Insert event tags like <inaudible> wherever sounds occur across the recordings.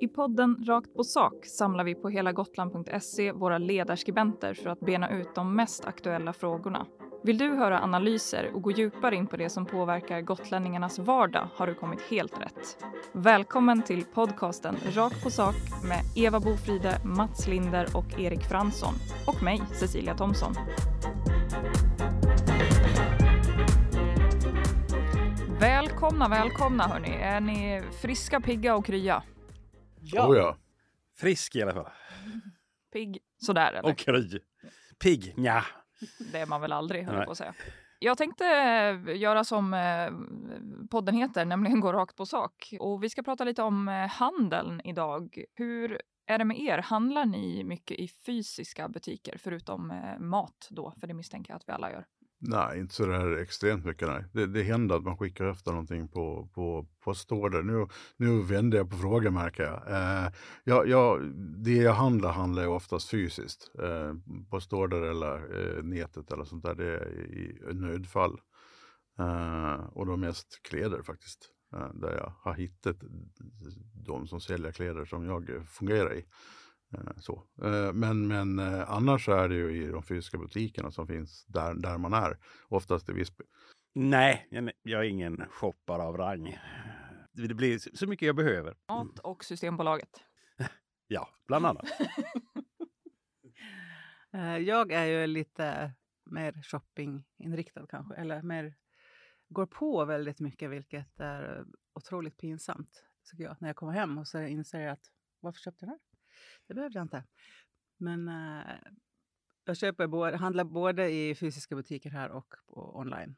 I podden Rakt på sak samlar vi på helagotland.se våra ledarskribenter för att bena ut de mest aktuella frågorna. Vill du höra analyser och gå djupare in på det som påverkar gotlänningarnas vardag har du kommit helt rätt. Välkommen till podcasten Rakt på sak med Eva Bofride, Mats Linder och Erik Fransson. Och mig, Cecilia Thomsson. Välkomna, välkomna hörni. Är ni friska, pigga och krya? Ja. Oh ja. Frisk i alla fall. <laughs> Pigg sådär eller? Och kry. Pigg, ja. <laughs> Det är man väl aldrig, höll på att säga. Jag tänkte eh, göra som eh, podden heter, nämligen gå rakt på sak. Och vi ska prata lite om eh, handeln idag. Hur är det med er? Handlar ni mycket i fysiska butiker, förutom mat då? För det misstänker jag att vi alla gör. Nej, inte så där extremt mycket. Nej. Det, det händer att man skickar efter någonting på, på postorder. Nu, nu vänder jag på frågan märker jag. Eh, jag, jag. Det jag handlar handlar jag oftast fysiskt. Eh, postorder eller eh, nätet eller sånt där. Det är i nödfall. Eh, och då mest kläder faktiskt. Eh, där jag har hittat de som säljer kläder som jag fungerar i. Eh, så. Eh, men, men eh, annars är det ju i de fysiska butikerna som finns där, där man är. Oftast i Visby. Nej, jag är ingen shoppare av rang. Det blir så mycket jag behöver. Mat och Systembolaget. <laughs> Ja, bland annat. <laughs> jag är ju lite mer shoppinginriktad kanske, eller mer går på väldigt mycket, vilket är otroligt pinsamt tycker jag, när jag kommer hem och så inser jag att varför köpte jag den här? Det behövde jag inte. Men äh, jag köper både, handlar både i fysiska butiker här och på online.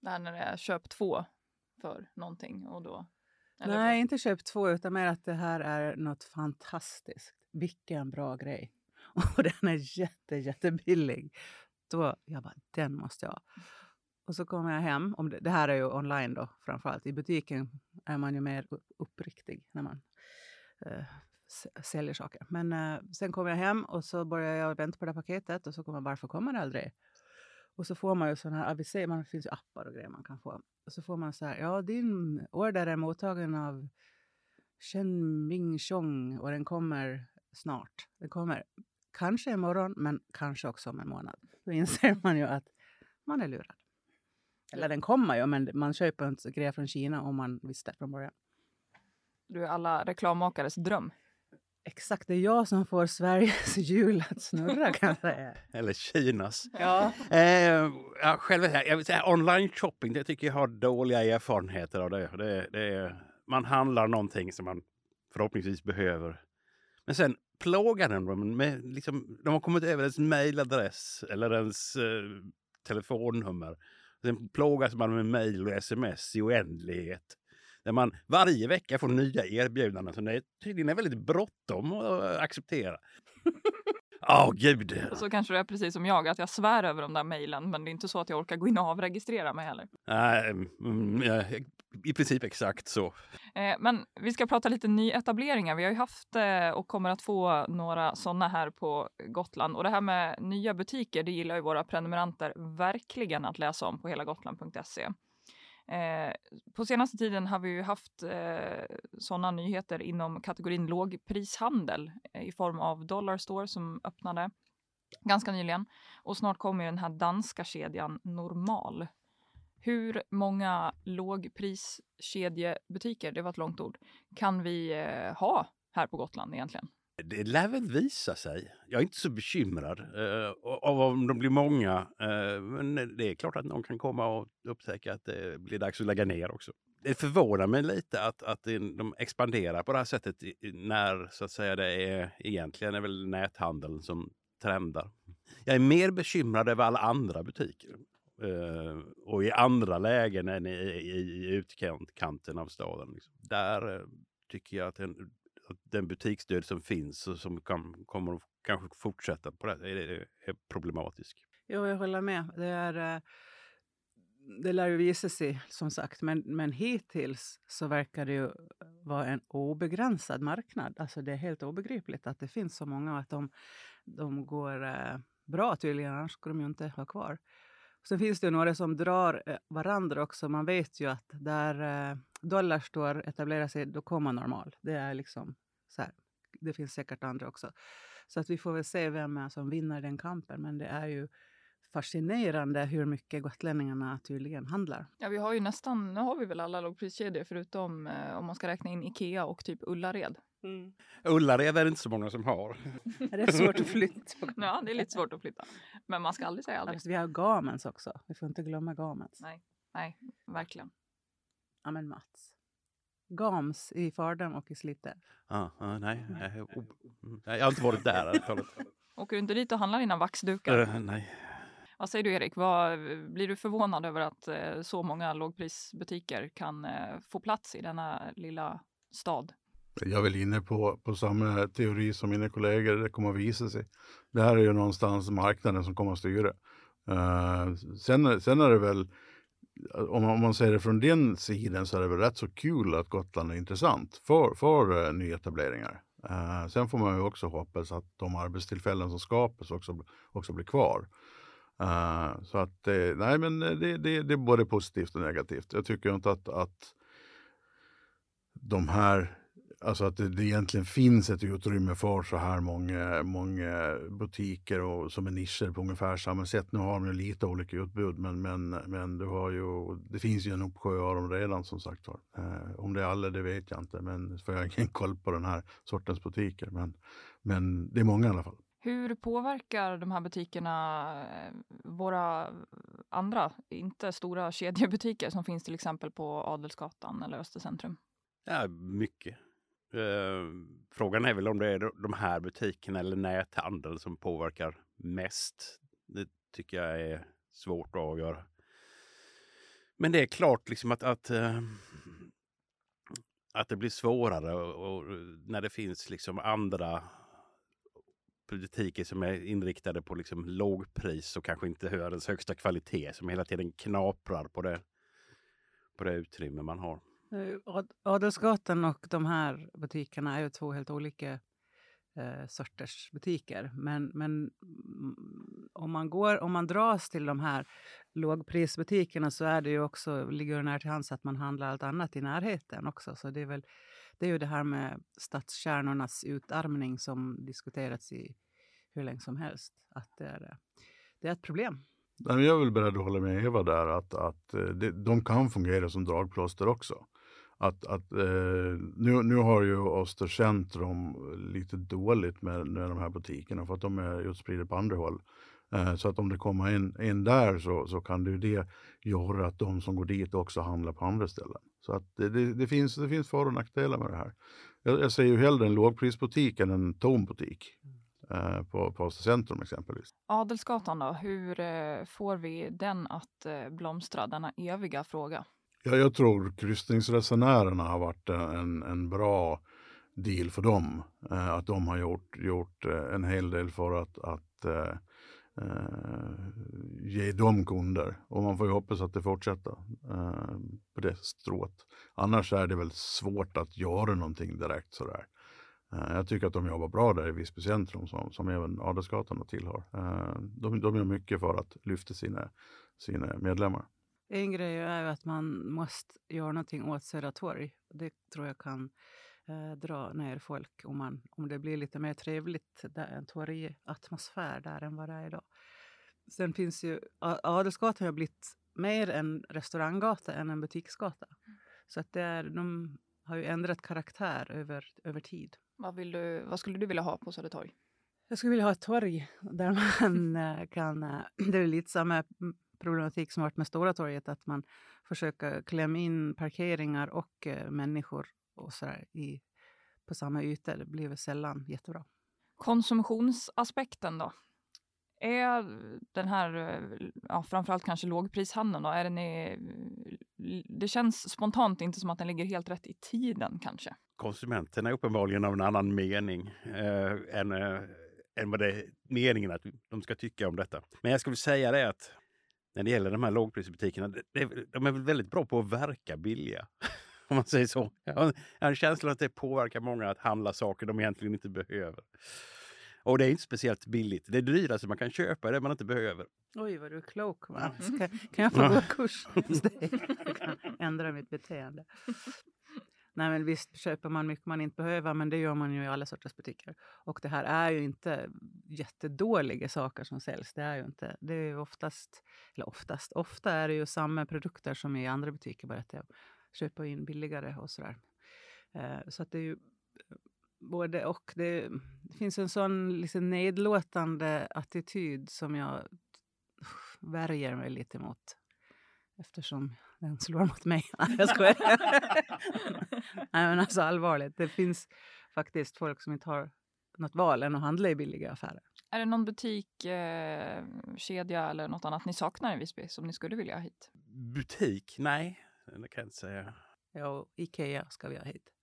Det här när det är köp två för någonting och då? Nej, vad? inte köp två utan mer att det här är något fantastiskt. Vilken bra grej! <laughs> Och den är jätte, jättebillig. Då, jag bara, den måste jag ha. Och så kommer jag hem. Om det, det, här är ju online då framförallt. I butiken är man ju mer uppriktig när man eh, säljer saker. Men eh, sen kommer jag hem och så börjar jag vänta på det paketet och så kommer varför kommer det aldrig? Och så får man ju sådana här aviser, man finns ju appar och grejer man kan få. Och så får man så här, ja din order är mottagen av Chen Ming Chong och den kommer snart. Den kommer kanske imorgon, men kanske också om en månad. Då inser man ju att man är lurad. Eller den kommer ju, men man köper inte grejer från Kina om man visste från början. Du är alla reklammakares dröm. Exakt, det är jag som får Sveriges <laughs> hjul att snurra kan jag säga. Eller Kinas. Ja. Eh, ja, själv, jag vill säga, online shopping, det tycker jag har dåliga erfarenheter av det. det, det man handlar någonting som man förhoppningsvis behöver. Men sen plågar den med, liksom, de har kommit över ens mejladress eller ens eh, telefonnummer. Sen plågas man med mejl och sms i oändlighet där man varje vecka får nya erbjudanden som det tydligen är väldigt bråttom att acceptera. <laughs> Ja, oh, gud. Och så kanske det är precis som jag, att jag svär över de där mejlen, men det är inte så att jag orkar gå in och avregistrera mig heller. Nej, mm, i princip exakt så. Eh, men vi ska prata lite nyetableringar. Vi har ju haft eh, och kommer att få några sådana här på Gotland. Och det här med nya butiker, det gillar ju våra prenumeranter verkligen att läsa om på helagotland.se. Eh, på senaste tiden har vi ju haft eh, sådana nyheter inom kategorin lågprishandel eh, i form av Dollarstore som öppnade ganska nyligen. Och snart kommer den här danska kedjan Normal. Hur många lågpriskedjebutiker, det var ett långt ord, kan vi eh, ha här på Gotland egentligen? Det lär väl visa sig. Jag är inte så bekymrad eh, av om de blir många. Eh, men det är klart att någon kan komma och upptäcka att det blir dags att lägga ner också. Det förvånar mig lite att, att de expanderar på det här sättet när så att säga det är egentligen är väl näthandeln som trendar. Jag är mer bekymrad över alla andra butiker eh, och i andra lägen än i, i, i utkanten av staden. Liksom. Där eh, tycker jag att en, den butiksdöd som finns och som kan, kommer att kanske fortsätta på det är, är problematisk. Jo, jag håller med. Det, är, eh, det lär ju visa sig, som sagt. Men, men hittills så verkar det ju vara en obegränsad marknad. Alltså det är helt obegripligt att det finns så många och att de, de går eh, bra tydligen. Annars skulle de ju inte ha kvar. Sen finns det ju några som drar eh, varandra också. Man vet ju att där eh, dollar står etablerar sig, då kommer normal. Det är liksom så här. Det finns säkert andra också. Så att vi får väl se vem som vinner den kampen. Men det är ju fascinerande hur mycket gotlänningarna tydligen handlar. Ja, vi har ju nästan, nu har vi väl alla lågpriskedjor förutom eh, om man ska räkna in Ikea och typ Ullared. Mm. Ullared är det inte så många som har. <laughs> det är svårt att flytta. <laughs> ja, det är lite svårt att flytta. Men man ska aldrig säga aldrig. Alltså, vi har Gamens också. Vi får inte glömma Gamens. Nej, nej, verkligen. Ja, men Mats. Gams i Fardam och i Slite. Ah, ah, nej, jag, jag har inte varit där. <laughs> Åker du inte dit och handlar dina vaxdukar? Uh, nej. Vad säger du Erik? Vad, blir du förvånad över att eh, så många lågprisbutiker kan eh, få plats i denna lilla stad? Jag är väl inne på, på samma teori som mina kollegor. Det kommer att visa sig. Det här är ju någonstans marknaden som kommer att styra. Uh, sen, sen är det väl, om man, om man ser det från den sidan så är det väl rätt så kul att Gotland är intressant för, för uh, nyetableringar. Uh, sen får man ju också hoppas att de arbetstillfällen som skapas också, också blir kvar. Uh, så att eh, nej men eh, det, det, det, är både positivt och negativt. Jag tycker inte att, att de här Alltså att det, det egentligen finns ett utrymme för så här många, många butiker och, som är nischer på ungefär samma sätt. Nu har de ju lite olika utbud men, men, men du har ju, det finns ju en uppsjö av dem redan som sagt var. Uh, om det är alla det vet jag inte men för jag har ingen koll på den här sortens butiker. Men, men det är många i alla fall. Hur påverkar de här butikerna eh, våra andra, inte stora <laughs> kedjebutiker som finns till exempel på Adelsgatan eller Östercentrum? Ja, mycket. Eh, frågan är väl om det är de här butikerna eller näthandeln som påverkar mest. Det tycker jag är svårt att avgöra. Men det är klart liksom att, att, eh, att det blir svårare och, och när det finns liksom andra butiker som är inriktade på liksom lågpris och kanske inte världens högsta kvalitet som hela tiden knaprar på det, på det utrymme man har. Eh, Adelsgatan och de här butikerna är ju två helt olika eh, sorters butiker. Men, men mm, om, man går, om man dras till de här lågprisbutikerna så är det ju också, ligger det nära till hands att man handlar allt annat i närheten också. Så det är, väl, det är ju det här med stadskärnornas utarmning som diskuterats i hur länge som helst. Att det är, eh, det är ett problem. Jag är väl beredd att hålla med Eva där att, att eh, de kan fungera som dragplåster också att, att eh, nu, nu har ju Östercentrum lite dåligt med, med de här butikerna för att de är utspridda på andra håll. Eh, så att om det kommer in, in där så, så kan det ju det göra att de som går dit också handlar på andra ställen. Så att det, det, det finns, det finns för och nackdelar med det här. Jag, jag säger ju hellre en lågprisbutik än en tom butik. Eh, på, på Östercentrum exempelvis. Adelsgatan då, hur eh, får vi den att eh, blomstra, denna eviga fråga? Ja, jag tror kryssningsresenärerna har varit en, en bra deal för dem. Eh, att de har gjort, gjort eh, en hel del för att, att eh, eh, ge dem kunder. Och man får ju hoppas att det fortsätter eh, på det strået. Annars är det väl svårt att göra någonting direkt sådär. Eh, jag tycker att de jobbar bra där i Visby centrum som, som även Adelsgatan tillhör. Eh, de, de gör mycket för att lyfta sina, sina medlemmar. En grej är ju att man måste göra någonting åt Södra torg. Det tror jag kan eh, dra ner folk om, man, om det blir lite mer trevligt, där, en torgatmosfär där än vad det är idag. Sen finns ju Adelsgatan har blivit mer en restauranggata än en butiksgata. Mm. Så att det är, de har ju ändrat karaktär över, över tid. Vad, vill du, vad skulle du vilja ha på Södertorg? Jag skulle vilja ha ett torg där man <laughs> eh, kan... Eh, det är lite samma problematik som varit med Stora torget, att man försöker klämma in parkeringar och eh, människor och så i, på samma yta. Det blir väl sällan jättebra. Konsumtionsaspekten då? Är den här, eh, ja, framförallt kanske lågprishandeln då, är den i, det känns spontant inte som att den ligger helt rätt i tiden kanske? Konsumenterna är uppenbarligen av en annan mening eh, än, eh, än vad det är meningen att de ska tycka om detta. Men jag skulle säga det att när det gäller de här lågprisbutikerna, de är väl väldigt bra på att verka billiga. <laughs> Om man säger så. Jag har en känsla att det påverkar många att handla saker de egentligen inte behöver. Och det är inte speciellt billigt. Det dyraste man kan köpa är det man inte behöver. Oj, vad du är klok. Va? Ska, kan jag få gå kurs hos dig? Jag kan ändra mitt beteende. Nej, men visst köper man mycket man inte behöver, men det gör man ju i alla sorters butiker. Och det här är ju inte jättedåliga saker som säljs. Det är ju inte. Det är oftast, eller oftast, ofta är det ju samma produkter som i andra butiker, bara att jag köper in billigare och sådär. Eh, så att det är ju både och. Det, det finns en sån liksom nedlåtande attityd som jag värjer mig lite emot. Eftersom den slår mot mig. <laughs> Jag skojar. <laughs> Nej, men alltså allvarligt. Det finns faktiskt folk som inte har något val än att handla i billiga affärer. Är det någon butik, eh, kedja eller något annat ni saknar i Visby som ni skulle vilja ha hit? Butik? Nej, det kan jag inte säga. Ja, Ikea ska vi ha hit.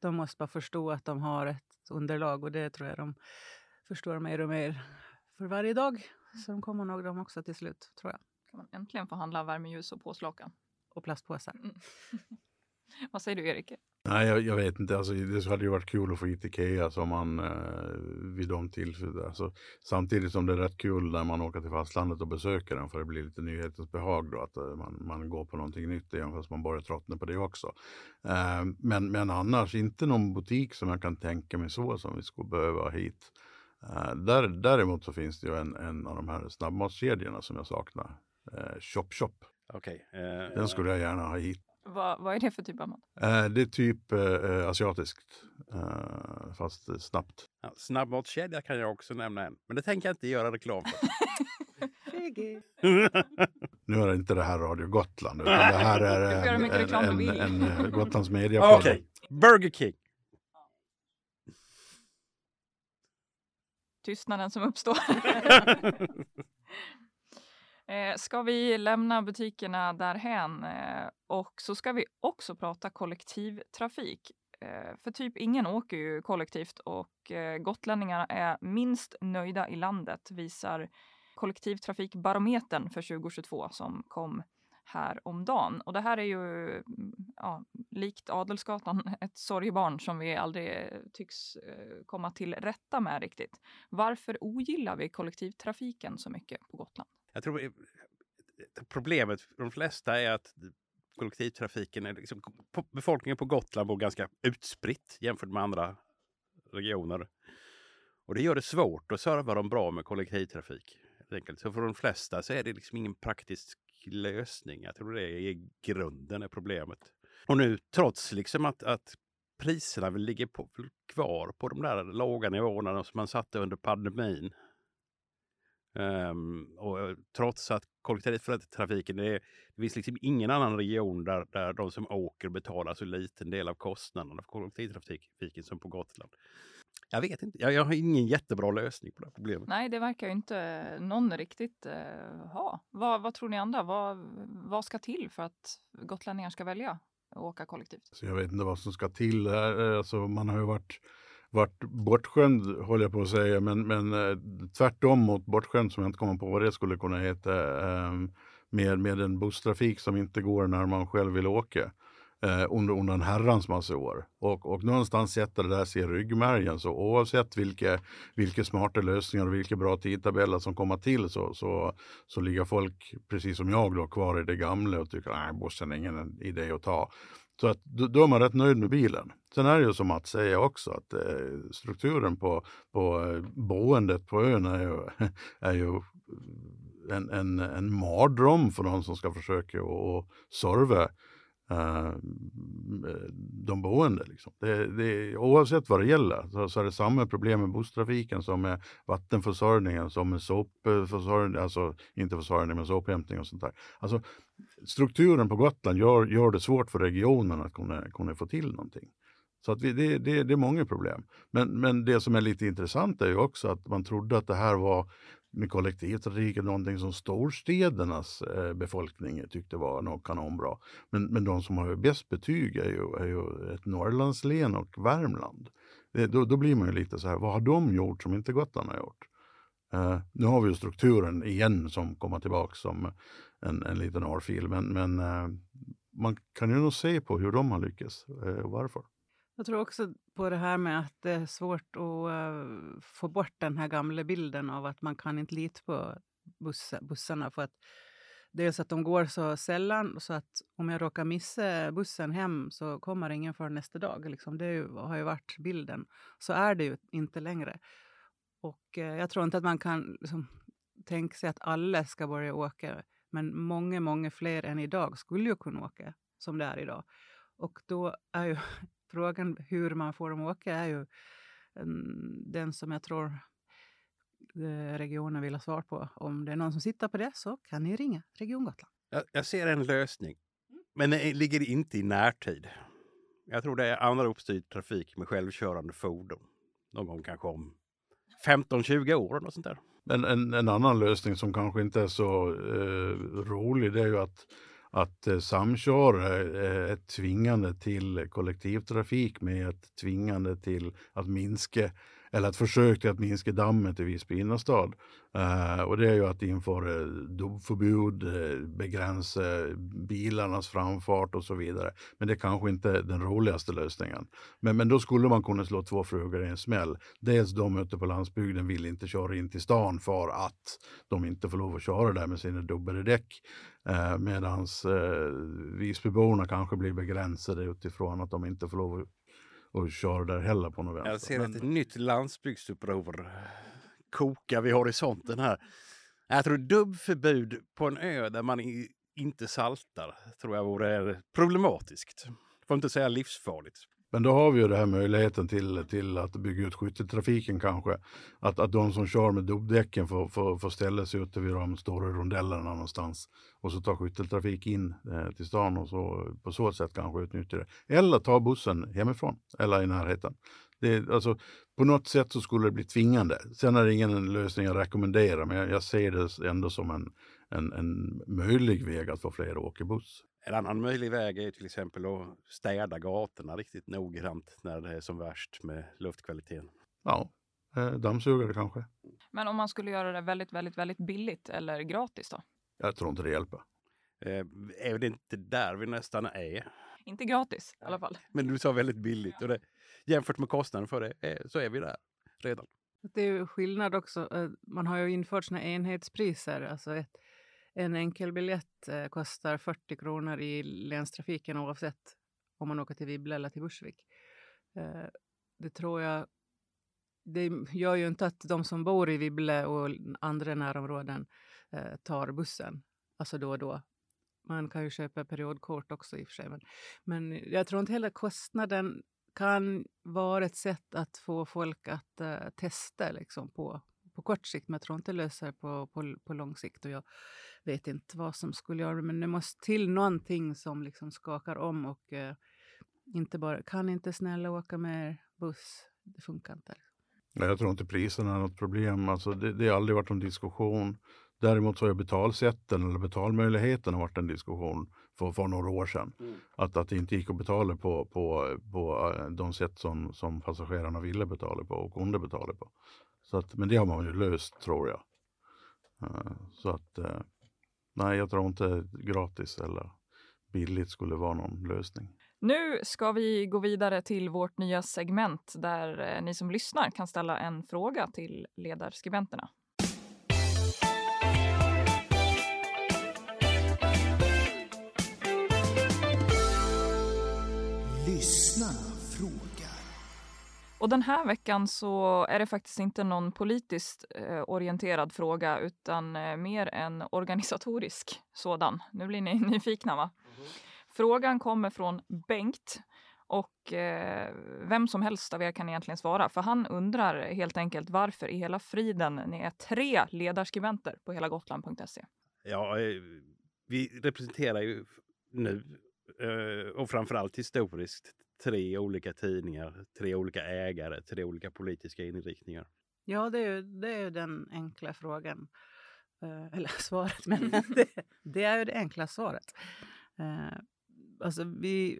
De måste bara förstå att de har ett underlag och det tror jag de förstår mer och mer för varje dag. Så de kommer nog de också till slut, tror jag. Kan man äntligen få handla värmeljus och påslakan? Och plastpåsar. Mm. <laughs> Vad säger du Erik? Nej, jag, jag, vet inte. Alltså, det hade ju varit kul att få hit Ikea som man eh, vid de tillfällena. Alltså, samtidigt som det är rätt kul när man åker till fastlandet och besöker den för det blir lite nyhetens behag då. Att eh, man, man går på någonting nytt igen fast man börjar tröttna på det också. Eh, men, men annars inte någon butik som jag kan tänka mig så som vi skulle behöva hit. Eh, där, däremot så finns det ju en, en av de här snabbmatskedjorna som jag saknar. Eh, Chop Chop. Okej. eh, Den skulle jag gärna ha hit. Vad, vad är det för typ av mat? Eh, det är typ eh, asiatiskt, eh, fast eh, snabbt. ja, Snabbmatskedja kan jag också nämna en. Men det tänker jag inte göra reklam för. <laughs> Nu är det inte det här Radio Gotland, utan det här är en, en, en, en, eh, Gotlands Okej, Media-podd. Burger King. Tystnaden som uppstår. <laughs> <laughs> Eh, ska vi lämna butikerna därhän eh, och så ska vi också prata kollektivtrafik. Eh, för typ ingen åker ju kollektivt och eh, gotlänningarna är minst nöjda i landet visar kollektivtrafikbarometern för 2022 som kom här om dagen. Och det här är ju mm, ja, likt Adelsgatan <laughs> ett sorgebarn som vi aldrig eh, tycks eh, komma till rätta med riktigt. Varför ogillar vi kollektivtrafiken så mycket på Gotland? Jag tror eh, problemet för de flesta är att kollektivtrafiken är liksom, befolkningen på Gotland bor ganska utspritt jämfört med andra regioner. Och det gör det svårt att serva dem bra med kollektivtrafik. enkelt. Så för de flesta så är det liksom ingen praktisk lösning. Jag tror det är i grunden är problemet. Och nu trots liksom att, att priserna väl ligger på, kvar på de där låga nivåerna som man satte under pandemin. Ehm, och eh, trots att kollektivtrafiken, det, är, det finns liksom ingen annan region där, där de som åker betalar så liten del av kostnaderna för kollektivtrafiken som på Gotland. Jag vet inte, jag, jag har ingen jättebra lösning på det här problemet. Nej, det verkar ju inte någon riktigt eh, ha. Vad, vad tror ni andra? Vad, vad ska till för att gotlänningar ska välja att åka kollektivt? Så jag vet inte vad som ska till. Eh, Alltså, man har ju varit, varit bortskämd, håller jag på att säga, men, men eh, tvärtom mot bortskämd som jag inte kommer på vad det skulle kunna heta, ehm, med, med en busstrafik som inte går när man själv vill åka. Eh, under, under en herrans massa år. Och, och någonstans sätter det där sig i ryggmärgen. Så oavsett vilka, vilka smarta lösningar och vilka bra tidtabeller som kommer till så, så, så ligger folk, precis som jag, då, kvar i det gamla och tycker att bussen är ingen idé att ta. Så att då, då är man rätt nöjd med bilen. Sen är det ju som att säga också att eh, strukturen på, på eh, boendet på ön är ju, <laughs> är ju en, en, en mardröm för de som ska försöka att serva eh, de boende. Liksom. Det, det, oavsett vad det gäller så, så är det samma problem med busstrafiken som med vattenförsörjningen, som med sopförsörjning, alltså inte försörjning men sophämtning och sånt där. Alltså, strukturen på Gotland gör, gör det svårt för regionen att kunna, kunna få till någonting. Så att vi, det, det, det är många problem. Men, men det som är lite intressant är ju också att man trodde att det här var med kollektivtrafiken någonting som storstädernas eh, befolkning tyckte var något kanonbra. Men, men de som har bäst betyg är ju, är ju ett Norrlandslän och Värmland. Det, då, då blir man ju lite så här, vad har de gjort som inte Gotland har gjort? Eh, nu har vi ju strukturen igen som kommer tillbaka som en, en liten örfil, men, men eh, man kan ju nog se på hur de har lyckats eh, och varför. Jag tror också på det här med att det är svårt att eh, få bort den här gamla bilden av att man kan inte lita på buss, bussarna. För att dels att de går så sällan så att om jag råkar missa bussen hem så kommer ingen för nästa dag. Liksom. Det ju, har ju varit bilden. Så är det ju inte längre. Och eh, jag tror inte att man kan liksom, tänka sig att alla ska börja åka. Men många, många fler än idag skulle ju kunna åka som det är idag. Och då är ju <laughs> frågan hur man får dem att åka är ju den som jag tror eh, regionen vill ha svar på. Om det är någon som sitter på det så kan ni ringa Region Gotland. Jag, jag ser en lösning, men den ligger inte i närtid. Jag tror det är anropsstyrd trafik med självkörande fordon. Någon gång kanske om 15-20 år och sånt där. En, en, en, annan lösning som kanske inte är så eh, rolig det är ju att att eh, samköra eh, är tvingande till kollektivtrafik med ett tvingande till att minska eller ett försök till att minska dammet i Visby innerstad. Eh, och det är ju att införa eh, förbud, eh, begränsa eh, bilarnas framfart och så vidare. Men det är kanske inte den roligaste lösningen. Men, men då skulle man kunna slå två frågor i en smäll. Dels de ute på landsbygden vill inte köra in till stan för att de inte får lov att köra där med sina dubbade däck. Eh, Medan eh, Visbyborna kanske blir begränsade utifrån att de inte får lov att och köra där heller på något vänster. Jag ser ett nytt landsbygdsuppror koka vid horisonten här. Jag tror dubbförbud på en ö där man inte saltar tror jag vore problematiskt. Får inte säga livsfarligt. Men då har vi ju den här möjligheten till, till att bygga ut skytteltrafiken kanske. Att, att de som kör med dubbdäcken får, får, får ställa sig ute vid de stora rondellerna någonstans. Och så tar skytteltrafik in eh, till stan och så på så sätt kanske utnyttja det. Eller ta bussen hemifrån eller i närheten. Det, alltså, på något sätt så skulle det bli tvingande. Sen är det ingen lösning jag rekommenderar men jag, jag ser det ändå som en, en, en möjlig väg att få fler att åka buss. En annan möjlig väg är till exempel att städa gatorna riktigt noggrant när det är som värst med luftkvaliteten. Ja, eh, dammsugare kanske. Men om man skulle göra det väldigt, väldigt, väldigt billigt eller gratis då? Jag tror inte det hjälper. Eh, är det inte där vi nästan är? Inte gratis i alla fall. Men du sa väldigt billigt och det, jämfört med kostnaden för det eh, så är vi där redan. Det är ju skillnad också. Eh, man har ju infört sina enhetspriser. Alltså ett, en enkel biljett eh, kostar 40 kronor i länstrafiken oavsett om man åker till Vibble eller till Bursvik. Eh, det tror jag det gör ju inte att de som bor i Vibble och andra närområden eh, tar bussen, alltså då och då. Man kan ju köpa periodkort också i och för sig. Men, men jag tror inte heller kostnaden kan vara ett sätt att få folk att uh, testa liksom, på, på kort sikt. Men jag tror inte det löser på, på, på lång sikt. Och jag vet inte vad som skulle göra det. Men det måste till någonting som liksom skakar om. och uh, inte bara Kan inte snälla åka mer buss? Det funkar inte. Jag tror inte priserna är något problem. Alltså det, det har aldrig varit någon diskussion. Däremot så har betalsätten eller betalmöjligheten varit en diskussion för, för några år sedan. Mm. Att, att det inte gick att betala på, på, på eh, de sätt som, som passagerarna ville betala på och kunde betala på. Så att, men det har man ju löst tror jag. Uh, så att uh, nej, jag tror inte gratis eller billigt skulle vara någon lösning. Nu ska vi gå vidare till vårt nya segment där eh, ni som lyssnar kan ställa en fråga till ledarskribenterna. Och den här veckan så är det faktiskt inte någon politiskt eh, orienterad fråga utan eh, mer en organisatorisk sådan. Nu blir ni <laughs> nyfikna va? Mm. Frågan kommer från Bengt och eh, vem som helst av er kan egentligen svara, för han undrar helt enkelt varför i hela friden ni är tre ledarskribenter på helagotland.se. Ja, eh, vi representerar ju nu eh, och framförallt historiskt tre olika tidningar, tre olika ägare, tre olika politiska inriktningar. Ja, det är ju, det är den enkla frågan. Eh, eller <laughs> svaret, men <laughs> det, det, är ju det enkla svaret alltså vi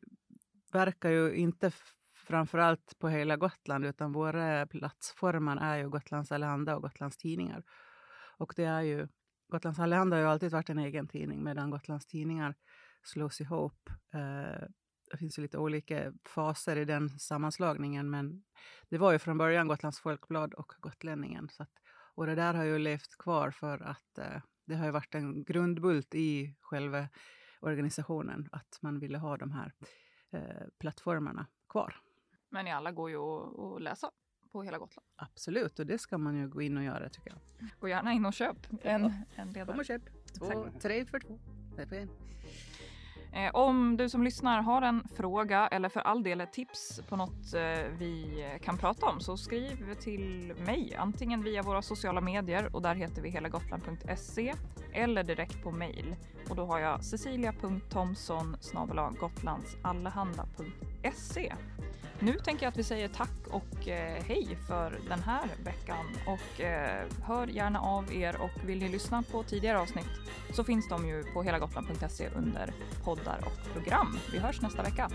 verkar ju inte framförallt på hela Gotland utan våra plattformar är ju Gotlands Allehanda och Gotlands Tidningar. Och det är ju, Gotlands Allehanda har ju alltid varit en egen tidning medan Gotlands Tidningar slås ihop eh, det finns ju lite olika faser i den sammanslagningen, men det var ju från början Gotlands Folkblad och Gotlänningen. Så att, och det där har ju levt kvar för att eh, det har ju varit en grundbult i själva organisationen att man ville ha de här eh, plattformarna kvar. Men ni alla går ju att, läsa på hela Gotland. Absolut, och det ska man ju gå in och göra tycker jag. Gå gärna in och köp en, en ledare. Kom och köp! Två, tre för två. Det är en. Eh, om du som lyssnar har en fråga eller för all del ett tips på något eh, vi kan prata om så skriv till mig antingen via våra sociala medier och där heter vi helagotland.se eller direkt på mail och då har jag cecilia.thomson gotlandsallehanda.se. Nu tänker jag att vi säger tack och eh, hej för den här veckan och eh, hör gärna av er och vill ni lyssna på tidigare avsnitt så finns de ju på helagotland.se under poddar och program. Vi hörs nästa vecka.